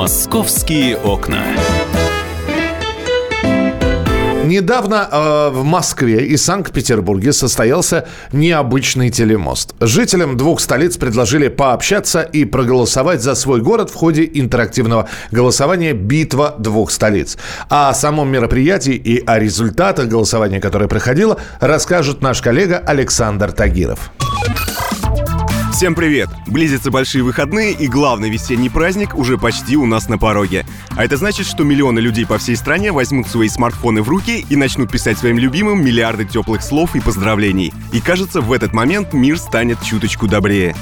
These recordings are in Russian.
Московские окна. Недавно э, в Москве и Санкт-Петербурге состоялся необычный телемост. Жителям двух столиц предложили пообщаться и проголосовать за свой город в ходе интерактивного голосования «Битва двух столиц». А о самом мероприятии и о результатах голосования, которое проходило, расскажет наш коллега Александр Тагиров. Всем привет! Близятся большие выходные, и главный весенний праздник уже почти у нас на пороге. А это значит, что миллионы людей по всей стране возьмут свои смартфоны в руки и начнут писать своим любимым миллиарды теплых слов и поздравлений. И кажется, в этот момент мир станет чуточку добрее.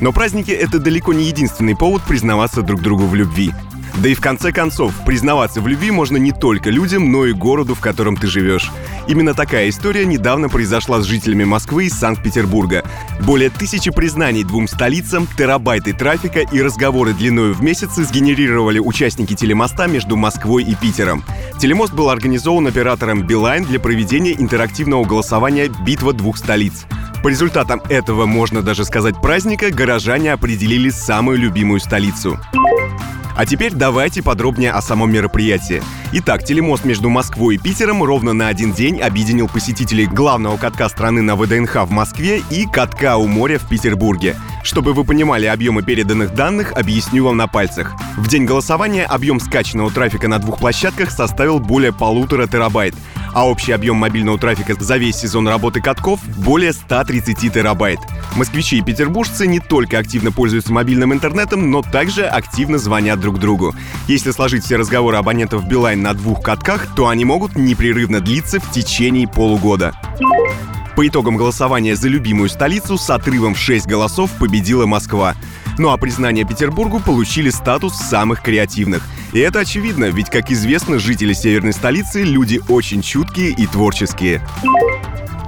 Но праздники — это далеко не единственный повод признаваться друг другу в любви. Да и в конце концов, признаваться в любви можно не только людям, но и городу, в котором ты живешь. Именно такая история недавно произошла с жителями Москвы и Санкт-Петербурга. Более тысячи признаний двум столицам, терабайты трафика и разговоры длиною в месяцы сгенерировали участники телемоста между Москвой и Питером. Телемост был организован оператором Билайн для проведения интерактивного голосования «Битва двух столиц». По результатам этого, можно даже сказать, праздника, горожане определили самую любимую столицу. А теперь давайте подробнее о самом мероприятии. Итак, телемост между Москвой и Питером ровно на один день объединил посетителей главного катка страны на ВДНХ в Москве и катка у моря в Петербурге. Чтобы вы понимали объемы переданных данных, объясню вам на пальцах. В день голосования объем скачанного трафика на двух площадках составил более полутора терабайт, а общий объем мобильного трафика за весь сезон работы катков более 130 терабайт. Москвичи и петербуржцы не только активно пользуются мобильным интернетом, но также активно звонят друг другу. Если сложить все разговоры абонентов Билайн на двух катках, то они могут непрерывно длиться в течение полугода. По итогам голосования за любимую столицу с отрывом в 6 голосов победила Москва. Ну а признание Петербургу получили статус самых креативных. И это очевидно, ведь, как известно, жители северной столицы – люди очень чуткие и творческие.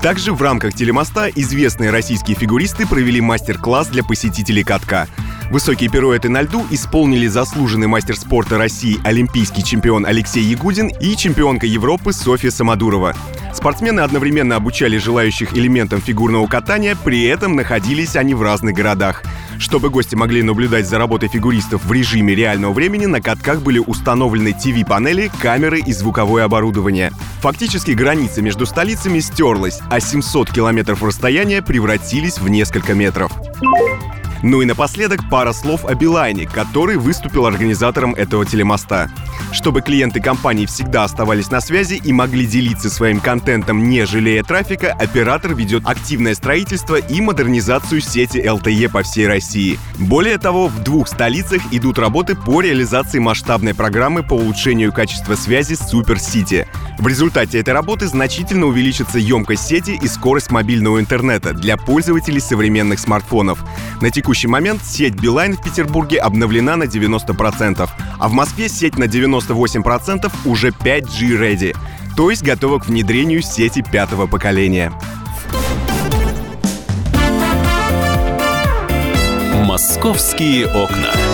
Также в рамках телемоста известные российские фигуристы провели мастер-класс для посетителей катка. Высокие пируэты на льду исполнили заслуженный мастер спорта России, олимпийский чемпион Алексей Ягудин и чемпионка Европы Софья Самодурова. Спортсмены одновременно обучали желающих элементам фигурного катания, при этом находились они в разных городах. Чтобы гости могли наблюдать за работой фигуристов в режиме реального времени, на катках были установлены ТВ-панели, камеры и звуковое оборудование. Фактически граница между столицами стерлась, а 700 километров расстояния превратились в несколько метров. Ну и напоследок пара слов о Билайне, который выступил организатором этого телемоста. Чтобы клиенты компании всегда оставались на связи и могли делиться своим контентом, не жалея трафика, оператор ведет активное строительство и модернизацию сети LTE по всей России. Более того, в двух столицах идут работы по реализации масштабной программы по улучшению качества связи Super City. В результате этой работы значительно увеличится емкость сети и скорость мобильного интернета для пользователей современных смартфонов. На текущий момент сеть Билайн в Петербурге обновлена на 90%, а в Москве сеть на 98% уже 5G ready, то есть готова к внедрению сети пятого поколения. «Московские окна».